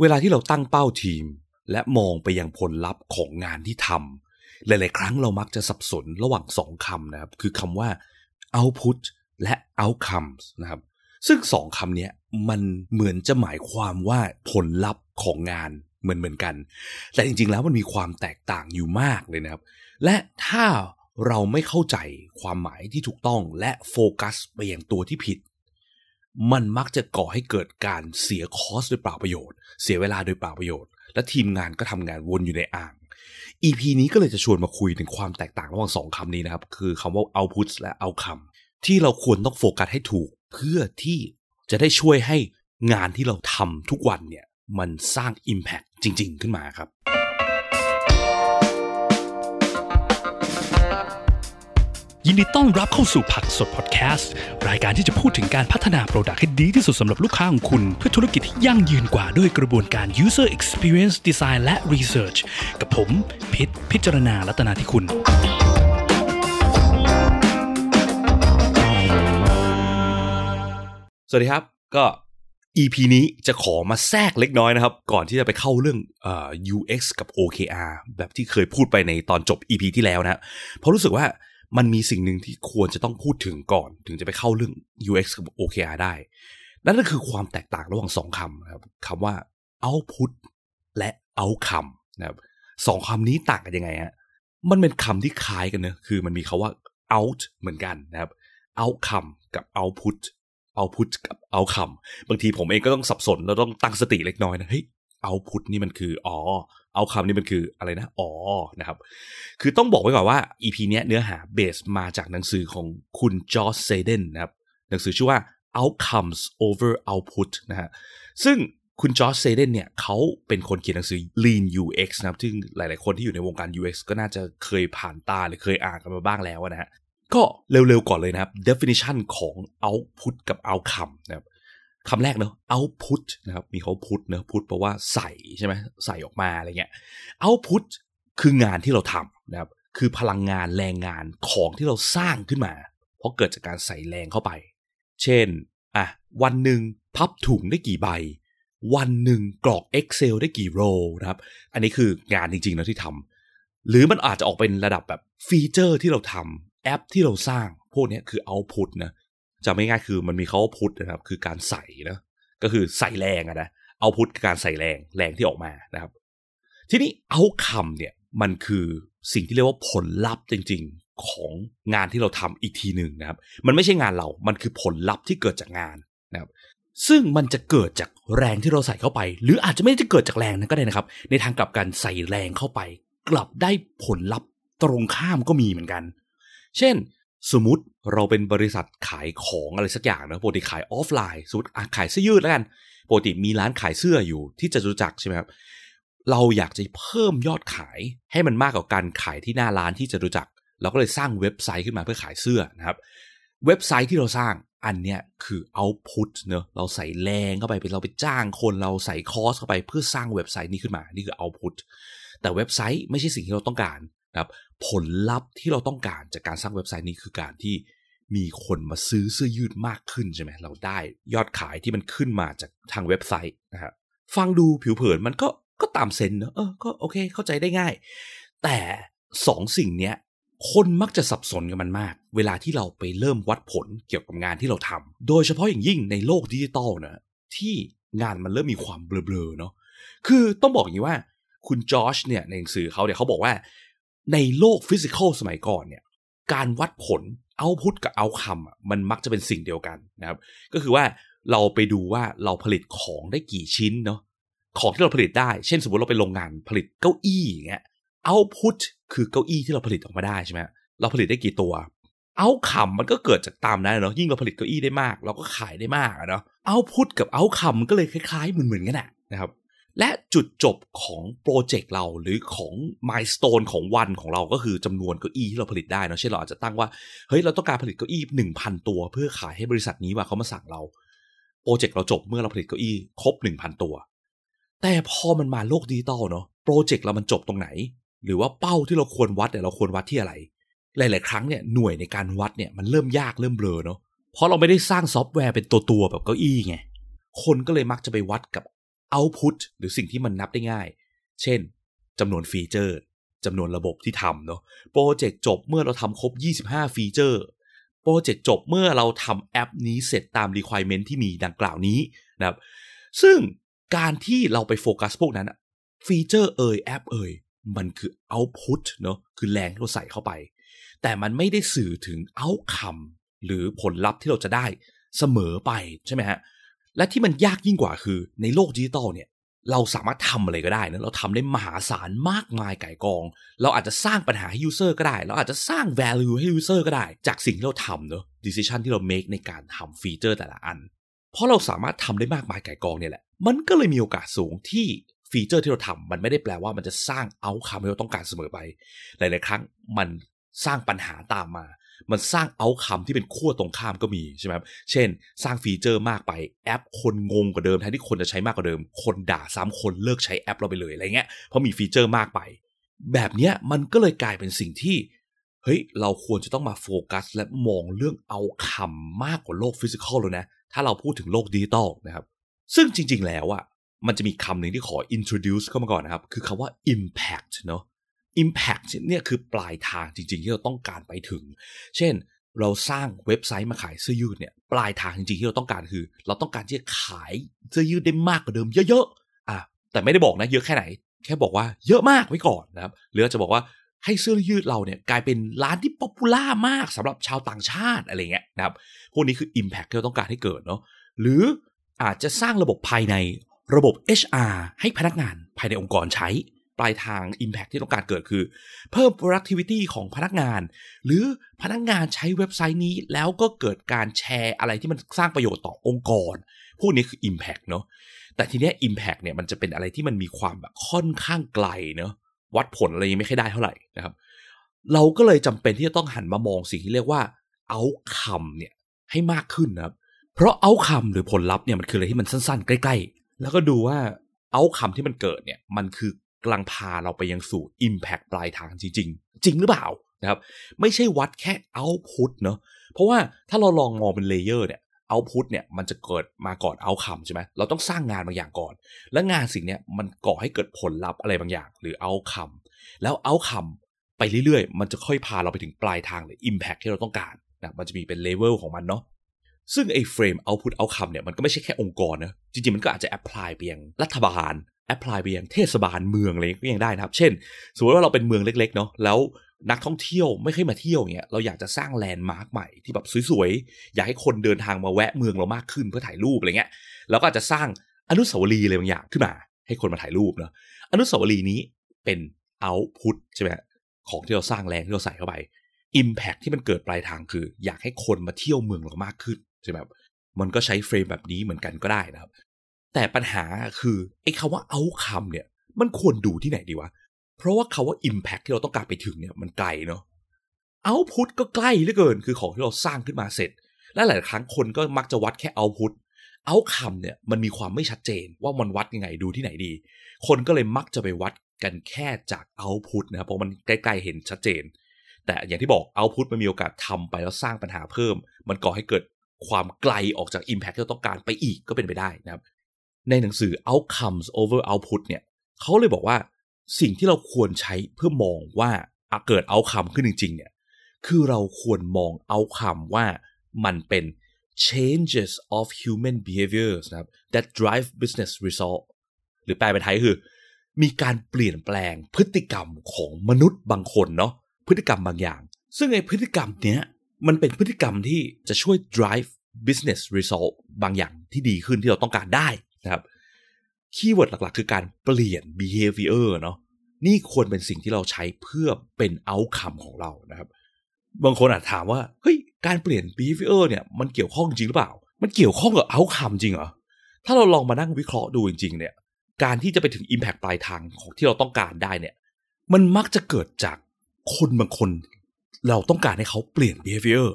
เวลาที่เราตั้งเป้าทีม และมองไปยังผลลัพธ์ของงานที่ทำหลาย ๆ ครั้งเรามักจะสับสนระหว่างสองคำนะครับ คือคำว่า output และ outcomes นะครับ ซึ่งสองคำนี้มันเหมือนจะหมายความว่าผลลัพธ์ของงานเหมือนเหมือนกัน แต่จริง ๆ แล้วมันมีความแตกต่างอยู่มากเลยนะครับ และถ้าเราไม่เข้าใจความหมายที่ถูกต้องและโฟกัสไปอย่างตัวที่ผิด มันมักจะก่อให้เกิดการเสียคอสโดยเปล่าประโยชน์ เสียเวลาโดยเปล่าประโยชน์ และทีมงานก็ทำงานวนอยู่ในอ่าง EP นี้ก็เลยจะชวนมาคุยถึงความแตกต่างระหว่างสองคำนี้นะครับ คือคำว่า output และ outcome ที่เราควรต้องโฟกัสให้ถูก เพื่อที่จะได้ช่วยให้งานที่เราทำทุกวันเนี่ย มันสร้าง Impact จริง ๆ ขึ้นมาครับ ยินดีต้อนรับเข้าสู่ผักสดพอดแคสต์ รายการที่จะพูดถึงการพัฒนาโปรดักต์ให้ดีที่สุดสำหรับลูกค้าของคุณ เพื่อธุรกิจที่ยั่งยืนกว่าด้วยกระบวนการ user experience design และ research กับผมพิษพิจารณาลัตนาที่คุณ สวัสดีครับก็ EP นี้จะขอมาแทรกเล็กน้อยนะครับ ก่อนที่จะไปเข้าเรื่องเอ่อ UX กับ OKR แบบที่เคยพูดไปในตอนจบ EP ที่แล้วนะเพราะรู้สึกว่า มันมีสิ่งหนึ่งที่ควรจะต้องพูดถึงก่อน ถึงจะไปเข้าเรื่อง UX กับ OKR ได้ นั่นก็คือความแตกต่างระหว่างสองคำครับคำว่า output และ outcome นะครับสองคำนี้ต่างกันยังไงฮะมันเป็นคำที่คล้ายกันนะคือมันมีคาว่า out เหมือนกันนะครับ outcome กับ output output กับ outcome บางทีผมเองก็ต้องสับสนแล้วต้องตั้งสติเล็กน้อยนะเฮ้ย output นี่มันคืออ๋อ outcome นี่มันคืออะไรนะอ๋อนะครับ คือต้องบอกไว้ก่อนว่า EP เนี้ยเนื้อหาเบสมาจากหนังสือของคุณจอร์จเซเดนนะครับ หนังสือชื่อว่า outcomes over output นะฮะ ซึ่งคุณจอร์จเซเดนเนี่ยเขาเป็นคนเขียนหนังสือ Lean UX นะครับ ซึ่งหลาย ๆ คนที่อยู่ในวงการ UX ก็น่าจะเคยผ่านตาหรือเคยอ่านกันมาบ้างแล้วนะฮะ ก็เร็ว ๆ ก่อนเลยนะครับ definition ของ output กับ outcome นะครับ คำแรกเนอะ output นะครับ มีเขา put เนอะ put แปลว่าใส่ใช่ไหมใส่ออกมาอะไรเงี้ย output คืองานที่เราทำนะครับ คือพลังงานแรงงานของที่เราสร้างขึ้นมา เพราะเกิดจากการใส่แรงเข้าไป เช่น อะ วันหนึ่งพับถุงได้กี่ใบ วันหนึ่งกรอก Excel ได้กี่โรนะครับ อันนี้คืองานจริงๆนะที่ทำ หรือมันอาจจะออกเป็นระดับแบบฟีเจอร์ที่เราทำแอปที่เราสร้างพวกนี้คือ output นะ จำไม่ง่ายคือมันมีเขาพุทธนะครับ คือการใส่นะก็คือใส่แรงอะนะเอาพุทคือการใส่แรงแรงที่ออกมานะครับ ทีนี้เอาคำเนี่ยมันคือสิ่งที่เรียกว่าผลลัพธ์จริง ๆของงานที่เราทำอีกทีหนึ่งนะครับ มันไม่ใช่งานเรา มันคือผลลัพธ์ที่เกิดจากงานนะครับ ซึ่งมันจะเกิดจากแรงที่เราใส่เข้าไป หรืออาจจะไม่ได้เกิดจากแรงนั้นก็ได้นะครับ ในทางกลับกันใส่แรงเข้าไป กลับได้ผลลัพธ์ตรงข้ามก็มีเหมือนกัน เช่น สมมติเราเป็นบริษัทขายของอะไรสักอย่างนะปกติขายออฟไลน์สมมติขายเสื้อยืดแล้วกันปกติมีร้านขายเสื้ออยู่ที่จะรู้จักรใช่ไหมครับเราอยากจะเพิ่มยอดขายให้มันมากกว่าการขายที่หน้าร้านที่จะรู้จักรเราก็เลยสร้างเว็บไซต์ขึ้นมาเพื่อขายเสื้อนะครับ เว็บไซต์ที่เราสร้างอันเนี้ยคือ output เนอะเราใส่แรงเข้าไปเป็นเราไปจ้างคนเราใส่ cost เข้าไปเพื่อสร้างเว็บไซต์นี้ขึ้นมา นี่คือ outputแต่เว็บไซต์ไม่ใช่สิ่งที่เราต้องการ นะครับผลลัพธ์ที่เราต้องการจากการสร้างเว็บไซต์นี้คือการที่มีคนมาซื้อเสื้อยืดมากขึ้นใช่ไหมเราได้ยอดขายที่มันขึ้นมาจากทางเว็บไซต์นะครับฟังดูผิวเผินมันก็ก็ตามเซนเนอะเออก็โอเคเข้าใจได้ง่าย แต่สองสิ่งเนี้ยคนมักจะสับสนกับมันมาก เวลาที่เราไปเริ่มวัดผลเกี่ยวกับงานที่เราทำโดยเฉพาะอย่างยิ่งในโลกดิจิตอลนะที่งานมันเริ่มมีความเบลอๆเนาะคือต้องบอกอย่างนี้ว่าคุณจอชเนี่ยในหนังสือเขาเนี่ยเขาบอกว่า ในโลกฟิสิกอลสมัยก่อนเนี่ยการวัดผลเอาพุทกับเอาคำมันมักจะเป็นสิ่งเดียวกันนะครับ ก็คือว่าเราไปดูว่าเราผลิตของได้กี่ชิ้นเนาะของที่เราผลิตได้ เช่นสมมติเราไปโรงงานผลิตเก้าอี้อย่างเงี้ยเอาพุทคือเก้าอี้ที่เราผลิตออกมาได้ใช่ไหมเราผลิตได้กี่ตัว เอาคำมันก็เกิดจากตามนั้นเนาะยิ่งเราผลิตเก้าอี้ได้มาก เราก็ขายได้มากเนาะเอาพุทกับเอาคำก็เลยคล้ายๆเหมือนๆกันนะครับ และจุดจบของโปรเจกต์เราหรือของ milestone ของวันของเราก็คือจำนวนเก้าอี้ที่เราผลิตได้นะเช่นเราอาจจะตั้งว่าเฮ้ยเราต้องการผลิตเก้าอี้หนึ่งพันตัว เพื่อขายให้บริษัทนี้ว่าเขามาสั่งเราโปรเจกต์เราจบเมื่อเราผลิตเก้าอี้ครบหนึ่งพันตัว แต่พอมันมาโลกดิจิตอลเนาะโปรเจกต์เรามันจบตรงไหน หรือว่าเป้าที่เราควรวัดเนี่ยเราควรวัดที่อะไร หลาย ๆ ครั้งเนี่ยหน่วยในการวัดเนี่ยมันเริ่มยากเริ่มเบลอเนาะเพราะเราไม่ได้สร้างซอฟต์แวร์เป็นตัวๆแบบเก้าอี้ไงคนก็เลยมักจะไปวัดกับ output หรือสิ่งที่มันนับได้ง่าย เช่นจำนวนฟีเจอร์จำนวนระบบที่ทำเนาะโปรเจกต์จบเมื่อเราทำครบ 25 ฟีเจอร์โปรเจกต์จบเมื่อเราทำแอปนี้เสร็จตาม requirement ที่มีดังกล่าวนี้นะครับ ซึ่งการที่เราไปโฟกัสพวกนั้นอะฟีเจอร์เอ่ยแอปเอ่ยมันคือ output เนาะคือแรงที่เราใส่เข้าไป แต่มันไม่ได้สื่อถึง outcome หรือผลลัพธ์ที่เราจะได้เสมอไปใช่ไหมฮะ และที่มันยากยิ่งกว่าคือ ในโลกดิจิตอลเนี่ยเราสามารถทำอะไรก็ได้นะเราทำได้มหาศาลมากมายไก่กอง เราอาจจะสร้างปัญหาให้ user ก็ได้ เราอาจจะสร้าง value ให้ user ก็ได้ จากสิ่งที่เราทำเนอะ decision ที่เรา make ในการทำฟีเจอร์แต่ละอัน เพราะเราสามารถทำได้มากมายไก่กองเนี่ยแหละ มันก็เลยมีโอกาสสูงที่ฟีเจอร์ที่เราทำมันไม่ได้แปลว่ามันจะสร้าง outcome ที่เราต้องการเสมอไป หลาย ๆ ครั้งมัน สร้างปัญหาตามมา มันสร้าง outcome ที่เป็นขั้วตรงข้ามก็มีใช่ไหมครับ เช่น สร้างฟีเจอร์มากไปแอปคนงงกว่าเดิมแทนที่คนจะใช้มากกว่าเดิม คนด่าซ้ำคนเลิกใช้แอปเราไปเลยอะไรเงี้ย เพราะมีฟีเจอร์มากไป แบบเนี้ยมันก็เลยกลายเป็นสิ่งที่เฮ้ยเราควรจะต้องมาโฟกัส และมองเรื่อง outcome มากกว่าโลก physical เลยนะ ถ้าเราพูดถึงโลกดิจิตอลนะครับ ซึ่งจริง ๆ แล้วอะมันจะมีคำหนึ่งที่ขอ introduce เข้ามาก่อนนะครับ คือคำว่า impact เนาะ impact เนี่ยคือปลายทางจริง ๆ ที่เราต้องการไปถึง เช่นเราสร้างเว็บไซต์มาขายเสื้อยืดเนี่ยปลายทางจริงๆที่เราต้องการคือ เราต้องการที่จะขายเสื้อยืดได้มากกว่าเดิมเยอะๆอะแต่ไม่ได้บอกนะเยอะแค่ไหน แค่บอกว่าเยอะมากไว้ก่อนนะครับหรือจะบอกว่าให้เสื้อยืดเราเนี่ยกลายเป็นร้านที่ popular มากสำหรับชาวต่างชาติอะไรเงี้ยนะครับพวกนี้คือ impact ที่เราต้องการให้เกิดเนาะหรืออาจจะสร้างระบบภายในระบบ HR ให้พนักงานภายในองค์กรใช้ ปลายทาง Impact ที่ต้องการเกิดคือ เพิ่ม productivity ของพนักงาน หรือพนักงานใช้เว็บไซต์นี้ แล้วก็เกิดการแชร์อะไรที่มันสร้างประโยชน์ต่อองค์กร พวกนี้คือ Impact เนาะแต่ทีเนี้ย Impact เนี่ยมันจะเป็นอะไรที่มันมีความแบบค่อนข้างไกลเนาะวัดผลอะไรยังไม่ค่อยได้เท่าไหร่นะครับ เราก็เลยจำเป็นที่จะต้องหันมามองสิ่งที่เรียกว่า outcome เนี่ยให้มากขึ้นนะครับเพราะ outcome หรือผลลัพธ์เนี่ยมันคืออะไรที่มันสั้นๆ ใกล้ ๆ แล้วก็ดูว่า outcome ที่มันเกิดเนี่ยมันคือ กำลังพาเราไปยังสู่ impact ปลายทางจริง ๆ จริงหรือเปล่านะครับไม่ใช่วัดแค่ output เนาะเพราะว่าถ้าเราลองมองเป็น layer เนี่ย output เนี่ยมันจะเกิดมาก่อน outcome ใช่ไหมเราต้องสร้างงานบางอย่างก่อน และงานสิ่งเนี้ยมันก่อให้เกิดผลลัพธ์อะไรบางอย่าง หรือ outcome แล้ว outcome ไปเรื่อยๆ มันจะค่อยพาเราไปถึงปลายทางหรือ impact ที่เราต้องการนะมันจะมีเป็นเลเวลของมันเนาะซึ่งไอ้ frame output outcome เนี่ยมันก็ไม่ใช่แค่องค์กรนะจริงๆมันก็อาจจะ apply ไปยังรัฐบาล apply ไปยังเทศบาลเมืองอะไรก็ยังได้นะครับ เช่น สมมติว่าเราเป็นเมืองเล็ก ๆ เนาะแล้วนักท่องเที่ยวไม่เคยมาเที่ยวเนี่ยเราอยากจะสร้างแลนด์มาร์คใหม่ที่แบบสวยๆ อยากให้คนเดินทางมาแวะเมืองเรามากขึ้นเพื่อถ่ายรูปอะไรเงี้ยแล้วก็อาจจะสร้างอนุสาวรีย์อะไรบางอย่างขึ้นมา ให้คนมาถ่ายรูปเนาะอนุสาวรีย์นี้เป็น output ใช่ไหมของที่เราสร้างแรงที่เราใส่เข้าไป Impact ที่มันเกิดปลายทางคือ อยากให้คนมาเที่ยวเมืองเรามากขึ้นใช่ไหมมันก็ใช้เฟรมแบบนี้เหมือนกันก็ได้นะครับ แต่ปัญหาคือไอ้คาว่า outcome เนี่ย มันควรดูที่ไหนดีวะ เพราะว่าคาว่า impact ที่เราต้องการไปถึงเนี่ยมันไกลเนาะ output ก็ใกล้เหลือเกิน คือของที่เราสร้างขึ้นมาเสร็จ และหลายครั้งคนก็มักจะวัดแค่ output outcome เนี่ยมันมีความไม่ชัดเจนว่ามันวัดยังไงดูที่ไหนดี คนก็เลยมักจะไปวัดกันแค่จาก output นะครับเพราะมันใกล้ๆเห็นชัดเจน แต่อย่างที่บอก output มันมีโอกาสทำไปแล้วสร้างปัญหาเพิ่ม มันก่อให้เกิดความไกลออกจาก Impact ที่เราต้องการไปอีกก็เป็นไปได้นะครับ ในหนังสือ Outcomes over Output เนี่ยเขาเลยบอกว่าสิ่งที่เราควรใช้เพื่อมองว่าเกิด Outcome ขึ้นจริง ๆ เนี่ยคือเราควรมอง Outcome ว่ามันเป็น changes of human behaviors นะครับ that drive business result หรือแปลเป็นไทยคือ มีการเปลี่ยนแปลงพฤติกรรมของมนุษย์บางคนเนาะพฤติกรรมบางอย่าง ซึ่งไอ้พฤติกรรมเนี้ยมันเป็นพฤติกรรมที่จะช่วย drive business result บางอย่างที่ดีขึ้นที่เราต้องการได้ นะครับคีย์เวิร์ดหลักๆ คือการเปลี่ยน behavior เนาะนี่ควรเป็นสิ่งที่เราใช้เพื่อเป็น outcome ของเรานะครับ บางคนอาจถามว่าเฮ้ยการเปลี่ยน behavior เนี่ยมันเกี่ยวข้องจริงหรือเปล่า มันเกี่ยวข้องกับ outcome จริงเหรอถ้าเราลองมานั่งวิเคราะห์ดูจริง ๆ เนี่ย การที่จะไปถึง impact ปลายทางของที่เราต้องการได้เนี่ย มันมักจะเกิดจากคนบางคน เราต้องการให้เขาเปลี่ยน behavior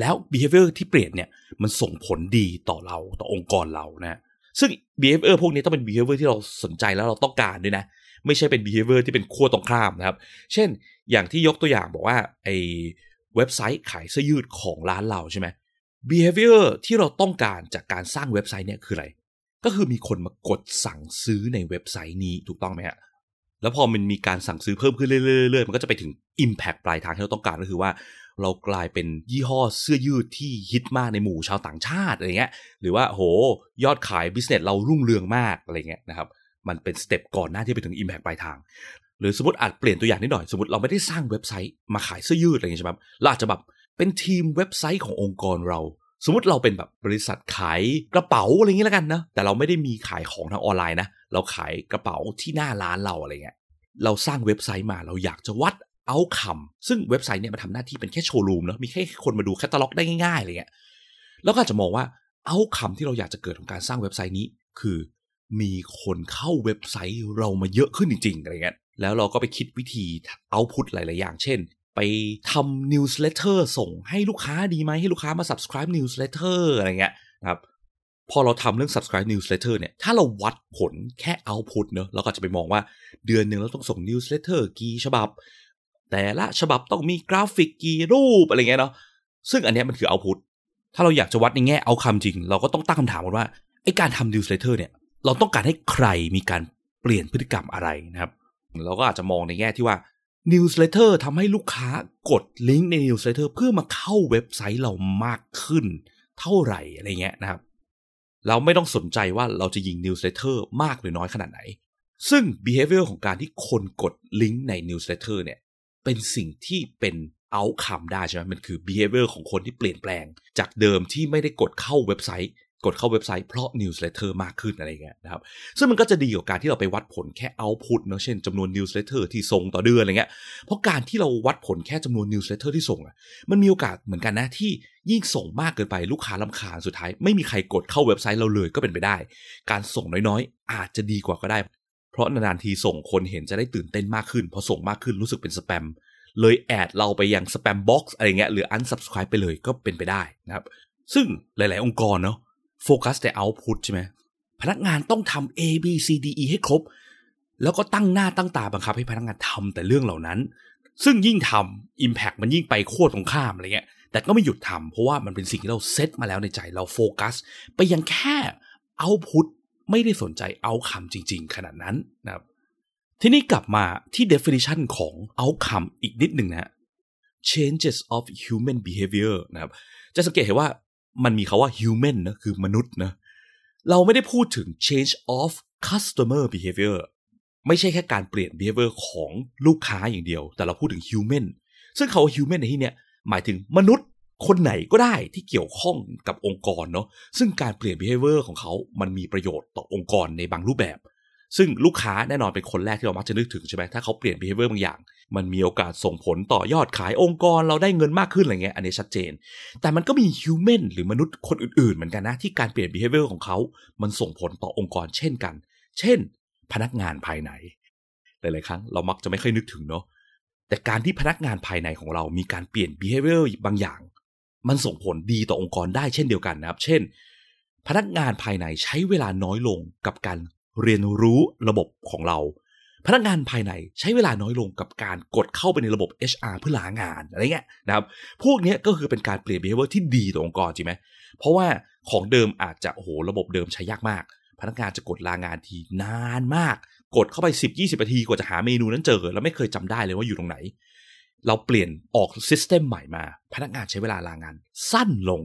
แล้ว behavior ที่เปลี่ยนเนี่ยมันส่งผลดีต่อเราต่อองค์กรเรานะ ซึ่ง behavior พวกนี้ต้องเป็น behavior ที่เราสนใจแล้วเราต้องการด้วยนะ ไม่ใช่เป็น behavior ที่เป็นขั้วตรงข้ามนะครับ เช่น อย่างที่ยกตัวอย่างบอกว่าไอเว็บไซต์ขายเสื้อยืดของร้านเราใช่ไหม behavior ที่เราต้องการจากการสร้างเว็บไซต์เนี่ยคืออะไร ก็คือมีคนมากดสั่งซื้อในเว็บไซต์นี้ถูกต้องไหมฮะแล้วพอมันมีการสั่งซื้อเพิ่มขึ้นเรื่อยๆมันก็จะไปถึง Impact ปลายทางที่เราต้องการก็คือว่า เรากลายเป็นยี่ห้อเสื้อยืดที่ฮิตมากในหมู่ชาวต่างชาติอะไรเงี้ยหรือว่าโหยอดขาย business เรารุ่งเรืองมากอะไรเงี้ยนะครับมันเป็น step ก่อนหน้าที่ไปถึง Impact ปลายทาง หรือสมมติอาจเปลี่ยนตัวอย่างนิดหน่อย สมมติเราไม่ได้สร้างเว็บไซต์มาขายเสื้อยืดอะไรเงี้ยใช่ไหมเราอาจจะแบบเป็นทีมเว็บไซต์ขององค์กรเรา สมมติเราเป็นแบบบริษัทขายกระเป๋าอะไรเงี้ยแล้วกันนะแต่เราไม่ได้มีขายของทางออนไลน์นะเราขายกระเป๋าที่หน้าร้านเราอะไรเงี้ยเราสร้างเว็บไซต์มาเราอยากจะวัด outcome ซึ่งเว็บไซต์เนี่ยมันทำหน้าที่เป็นแค่โชว์รูมเนาะมีแค่คนมาดูแคตตาล็อกได้ง่ายๆอะไรเงี้ยแล้วก็อาจจะมองว่า outcome ที่เราอยากจะเกิดของการสร้างเว็บไซต์นี้ คือมีคนเข้าเว็บไซต์เรามาเยอะขึ้นจริงๆอะไรเงี้ยแล้วเราก็ไปคิดวิธี output หลายๆอย่าง เช่น ไปทำ newsletter ส่งให้ลูกค้าดีไหมให้ลูกค้ามา subscribe newsletter อะไรเงี้ยนะครับพอเราทำเรื่อง subscribe newsletter เนี่ย ถ้าเราวัดผลแค่ output เนอะเราก็จะไปมองว่าเดือนหนึ่งเราต้องส่ง newsletter กี่ฉบับ แต่ละฉบับต้องมีกราฟิกกี่รูปอะไรเงี้ยเนาะซึ่งอันนี้มันคือ output ถ้าเราอยากจะวัดในแง่เอาคำจริง เราก็ต้องตั้งคำถามกันว่าไอการทำ newsletter เนี่ย เราต้องการให้ใครมีการเปลี่ยนพฤติกรรมอะไรนะครับ เราก็อาจจะมองในแง่ที่ว่า newsletter ทำให้ลูกค้ากดลิงก์ใน newsletter เพื่อมาเข้าเว็บไซต์เรามากขึ้น เท่าไหร่อะไรเงี้ยนะครับ เราไม่ต้องสนใจว่าเราจะยิง newsletter มากหรือน้อยขนาดไหน ซึ่ง behavior ของการที่คนกดลิงก์ใน newsletter เนี่ย เป็นสิ่งที่เป็น outcome ได้ใช่ไหมมันคือ behavior ของคนที่เปลี่ยนแปลง จากเดิมที่ไม่ได้กดเข้าเว็บไซต์ กดเข้าเว็บไซต์เพราะ newsletter มากขึ้นอะไรเงี้ยนะครับ ซึ่งมันก็จะดีกว่าการที่เราไปวัดผลแค่ output เนอะเช่นจำนวน newsletter ที่ส่งต่อเดือนอะไรเงี้ย เพราะการที่เราวัดผลแค่จำนวน newsletter ที่ส่งอะมันมีโอกาสเหมือนกันนะที่ยิ่งส่งมากเกินไปลูกค้าลำคาญสุดท้าย ไม่มีใครกดเข้าเว็บไซต์เราเลยก็เป็นไปได้ การส่งน้อยๆ อาจจะดีกว่าก็ได้ เพราะนานๆทีส่งคนเห็นจะได้ตื่นเต้นมากขึ้น พอส่งมากขึ้นรู้สึกเป็นสแปมเลย add เราไปยัง spam box อะไรเงี้ยหรือ unsubscribe ไปเลยก็เป็นไปได้นะครับ ซึ่งหลาย ๆ องค์กรเนาะโฟกัสแต่ output ใช่ไหมพนักงานต้องทำ A B C D E ให้ครบ แล้วก็ตั้งหน้าตั้งตาบังคับให้พนักงานทำแต่เรื่องเหล่านั้น ซึ่งยิ่งทำ Impact มันยิ่งไปโคตรตรงข้ามอะไรเงี้ยแต่ก็ไม่หยุดทำเพราะว่ามันเป็นสิ่งที่เราเซตมาแล้วในใจเราโฟกัส ไปยังแค่ output ไม่ได้สนใจเอาคำจริง ๆ ขนาดนั้นนะครับ ทีนี้กลับมาที่ definition ของ outcome อีกนิดหนึ่งนะ changes of human behavior นะครับ จะสังเกตเห็นว่ามันมีคาว่า human นะคือมนุษย์นะ เราไม่ได้พูดถึง change of customer behavior ไม่ใช่แค่การเปลี่ยน behavior ของลูกค้าอย่างเดียว แต่เราพูดถึง human ซึ่งคาว่า human ในที่เนี้ยหมายถึงมนุษย์ คนไหนก็ได้ที่เกี่ยวข้องกับองค์กรเนาะซึ่งการเปลี่ยน behavior ของเขา มันมีประโยชน์ต่อองค์กรในบางรูปแบบ ซึ่งลูกค้าแน่นอนเป็นคนแรกที่เรามักจะนึกถึงใช่ไหมถ้าเขาเปลี่ยน behavior บางอย่าง มันมีโอกาสส่งผลต่อยอดขายองค์กรเราได้เงินมากขึ้นอะไรเงี้ยอันนี้ชัดเจน แต่มันก็มี human หรือมนุษย์คนอื่นๆเหมือนกันนะที่การเปลี่ยน behavior ของเขา มันส่งผลต่อองค์กรเช่นกัน เช่น พนักงานภายในหลายๆครั้งเรามักจะไม่ค่อยนึกถึงเนาะแต่การที่พนักงานภายในของเรามีการเปลี่ยน behavior บางอย่าง มันส่งผลดีต่อองค์กรได้เช่นเดียวกันนะครับ เช่น พนักงานภายในใช้เวลาน้อยลงกับการเรียนรู้ระบบของเรา พนักงานภายในใช้เวลาน้อยลงกับการกดเข้าไปในระบบ HR เพื่อลางานอะไรเงี้ยนะครับ พวกนี้ก็คือเป็นการเปลี่ยน behavior ที่ดีต่อองค์กรจริงไหมเพราะว่าของเดิมอาจจะโอ้โหระบบเดิมใช้ยากมาก พนักงานจะกดลางานทีนานมาก กดเข้าไป 10-20นาทีกว่าจะหาเมนูนั้นเจอ แล้วไม่เคยจำได้เลยว่าอยู่ตรงไหน เราเปลี่ยนออกซิสเต็มใหม่มา พนักงานใช้เวลาลางาน สั้นลง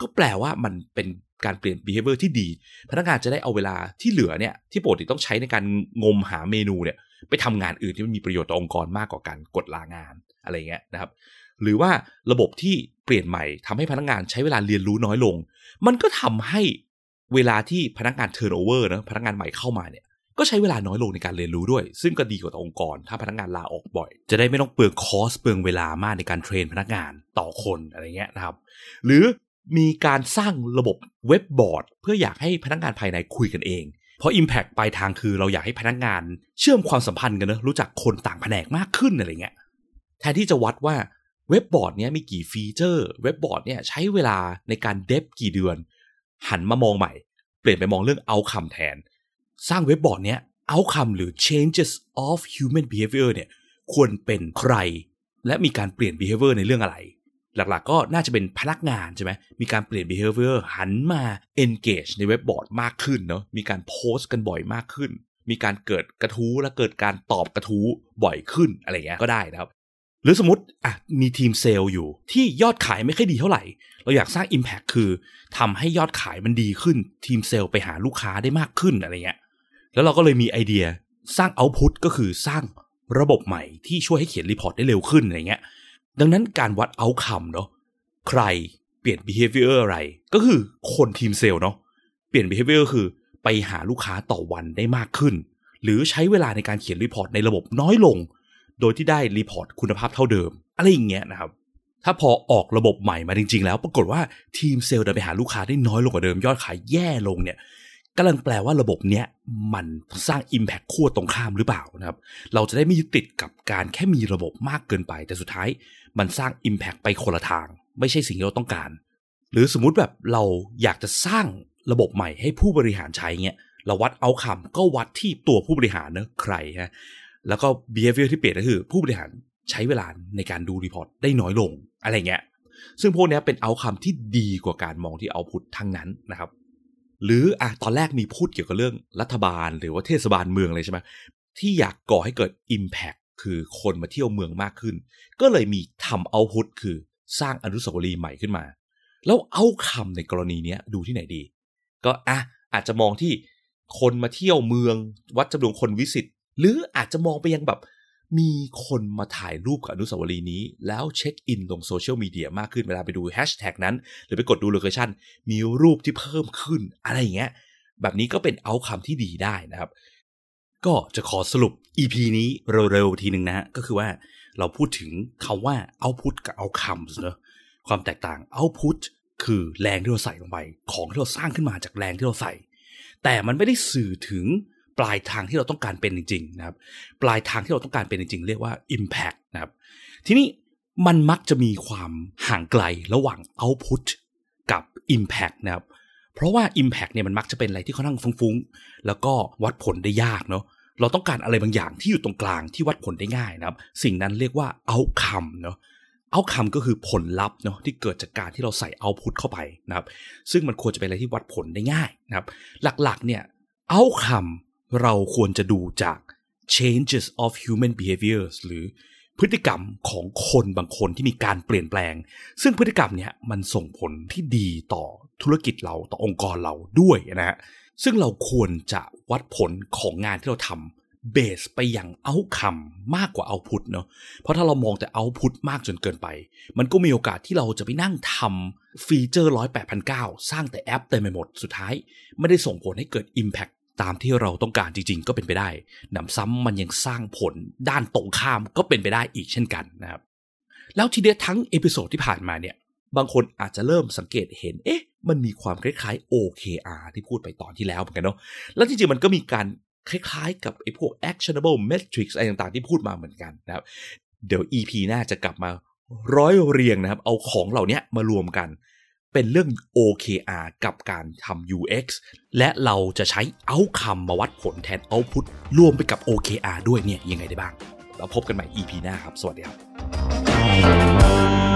ก็แปลว่ามันเป็นการเปลี่ยน behavior ที่ดี พนักงานจะได้เอาเวลาที่เหลือเนี่ยที่ปกติต้องใช้ในการงมหาเมนูเนี่ยไปทำงานอื่นที่มันมีประโยชน์ต่อองค์กรมากกว่าการกดลางานอะไรเงี้ยนะครับ หรือว่าระบบที่เปลี่ยนใหม่ทำให้พนักงานใช้เวลาเรียนรู้น้อยลง มันก็ทำให้เวลาที่พนักงาน turnover นะพนักงานใหม่เข้ามาเนี่ย ก็ใช้เวลาน้อยลงในการเรียนรู้ด้วย ซึ่งก็ดีกว่าต่อองค์กร ถ้าพนักงานลาออกบ่อย จะได้ไม่ต้องเปลืองคอสเปลืองเวลามากในการเทรนพนักงานต่อคนอะไรเงี้ยนะครับ หรือมีการสร้างระบบเว็บบอร์ด เพื่ออยากให้พนักงานภายในคุยกันเอง เพราะ Impact ปลายทางคือเราอยากให้พนักงานเชื่อมความสัมพันธ์กันเนอะรู้จักคนต่างแผนกมากขึ้นอะไรเงี้ยแทนที่จะวัดว่าเว็บบอร์ดเนี้ยมีกี่ฟีเจอร์ เว็บบอร์ดเนี้ยใช้เวลาในการ dev กี่เดือน หันมามองใหม่ เปลี่ยนไปมองเรื่อง outcome แทน สร้างเว็บบอร์ดเนี้ย outcome หรือ changes of human behavior เนี่ยควรเป็นใคร และมีการเปลี่ยน behavior ในเรื่องอะไร หลักๆก็น่าจะเป็นพนักงานใช่ไหมมีการเปลี่ยน behavior หันมา engage ในเว็บบอร์ดมากขึ้นเนาะมีการโพสต์กันบ่อยมากขึ้น มีการเกิดกระทู้และเกิดการตอบกระทู้บ่อยขึ้นอะไรเงี้ยก็ได้นะครับหรือสมมติอะมีทีมเซลล์อยู่ที่ยอดขายไม่ค่อยดีเท่าไหร่ เราอยากสร้าง Impact คือทำให้ยอดขายมันดีขึ้นทีมเซลล์ไปหาลูกค้าได้มากขึ้นอะไรเงี้ย แล้วเราก็เลยมีไอเดียสร้าง output ก็คือสร้างระบบใหม่ที่ช่วยให้เขียน report ได้เร็วขึ้นอะไรเงี้ย ดังนั้นการวัด outcome เนาะใครเปลี่ยน behavior อะไร ก็คือคนทีมเซลล์เนาะเปลี่ยน behavior คือไปหาลูกค้าต่อวันได้มากขึ้น หรือใช้เวลาในการเขียน report ในระบบน้อยลง โดยที่ได้ report คุณภาพเท่าเดิม อะไรอย่างเงี้ยนะครับ ถ้าพอออกระบบใหม่มาจริง ๆ แล้ว ปรากฏว่าทีมเซลล์เดินไปหาลูกค้าได้น้อยลงกว่าเดิมยอดขายแย่ลงเนี่ย กำลังแปลว่าระบบเนี้ยมันสร้าง Impact ขั้วตรงข้ามหรือเปล่านะครับ เราจะได้ไม่ยึดติดกับการแค่มีระบบมากเกินไป แต่สุดท้ายมันสร้าง Impact ไปคนละทาง ไม่ใช่สิ่งที่เราต้องการ หรือสมมุติแบบเราอยากจะสร้างระบบใหม่ให้ผู้บริหารใช้เงี้ยเราวัด outcome ก็วัดที่ตัวผู้บริหารเนอะใครฮะแล้วก็ behavior ที่เปลี่ยนก็คือผู้บริหารใช้เวลาในการดู report ได้น้อยลงอะไรเงี้ยซึ่งพวกนี้เป็น outcome ที่ดีกว่าการมองที่ output ทั้งนั้นนะครับ หรืออะตอนแรกมีพูดเกี่ยวกับเรื่องรัฐบาล หรือว่าเทศบาลเมืองเลยใช่ไหมที่อยากก่อให้เกิด Impact คือคนมาเที่ยวเมืองมากขึ้น ก็เลยมีทำ output คือสร้างอนุสาวรีย์ใหม่ขึ้นมา แล้ว outcome ในกรณีนี้ดูที่ไหนดี ก็อะอาจจะมองที่คนมาเที่ยวเมือง วัดจำนวนคน visit หรืออาจจะมองไปยังแบบ มีคนมาถ่ายรูปกับอนุสาวรีย์นี้ แล้วเช็คอินลงโซเชียลมีเดียมากขึ้นเวลาไปดูแฮชแท็กนั้น หรือไปกดดู location มีรูปที่เพิ่มขึ้นอะไรอย่างเงี้ยแบบนี้ก็เป็น outcome ที่ดีได้นะครับ ก็จะขอสรุป EP นี้เร็วๆทีหนึ่งนะฮะก็คือว่าเราพูดถึงคาว่า output กับ outcomes เนอะความแตกต่าง output คือแรงที่เราใส่ลงไป ของที่เราสร้างขึ้นมาจากแรงที่เราใส่ แต่มันไม่ได้สื่อถึง ปลายทางที่เราต้องการเป็นจริงๆนะครับ ปลายทางที่เราต้องการเป็นจริงๆ เรียกว่า impact นะครับ ทีนี้มันมักจะมีความห่างไกลระหว่าง output กับ impact นะครับ เพราะว่า impact เนี่ยมันมักจะเป็นอะไรที่ค่อนข้างฟุ้งๆ แล้วก็วัดผลได้ยากเนาะเราต้องการอะไรบางอย่างที่อยู่ตรงกลางที่วัดผลได้ง่ายนะครับ สิ่งนั้นเรียกว่า outcome เนาะ outcome ก็คือผลลัพธ์เนาะที่เกิดจากการที่เราใส่ output เข้าไปนะครับ ซึ่งมันควรจะเป็นอะไรที่วัดผลได้ง่ายนะครับ หลักๆเนี่ย outcome เราควรจะดูจาก changes of human behaviors หรือพฤติกรรมของคนบางคนที่มีการเปลี่ยนแปลง ซึ่งพฤติกรรมเนี่ยมันส่งผลที่ดีต่อธุรกิจเราต่อองค์กรเราด้วยนะฮะซึ่งเราควรจะวัดผลของงานที่เราทำเบสไปอย่างเอาคำมากกว่าเอาพุทเนาะเพราะถ้าเรามองแต่เอาพุทมากจนเกินไป มันก็มีโอกาสที่เราจะไปนั่งทำฟีเจอร์ร้อยแปดพันเก้าสร้างแต่แอปเต็มไปหมดสุดท้าย ไม่ได้ส่งผลให้เกิด Impact ตามที่เราต้องการจริง ๆ ก็เป็นไปได้หนำซ้ำมันยังสร้างผลด้านตรงข้ามก็เป็นไปได้อีกเช่นกันนะครับ แล้วไอเดียทั้ง episode ที่ผ่านมาเนี่ย บางคนอาจจะเริ่มสังเกตเห็น เอ๊ะ มันมีความคล้ายๆ OKR ที่พูดไปตอนที่แล้วเหมือนกันเนาะ แล้วจริงๆ มันก็มีการคล้ายๆ กับไอ้พวก actionable metrics อะไรต่างๆ ที่พูดมาเหมือนกันนะครับ เดี๋ยว EP หน้าจะกลับมาร้อยเรียงนะครับ เอาของเหล่านี้มารวมกัน เป็นเรื่อง OKR กับการทำ UX และเราจะใช้ outcome มาวัดผลแทน output รวมไปกับ OKR ด้วยเนี่ยยังไงได้บ้าง แล้วพบกันใหม่ EP หน้าครับ สวัสดีครับ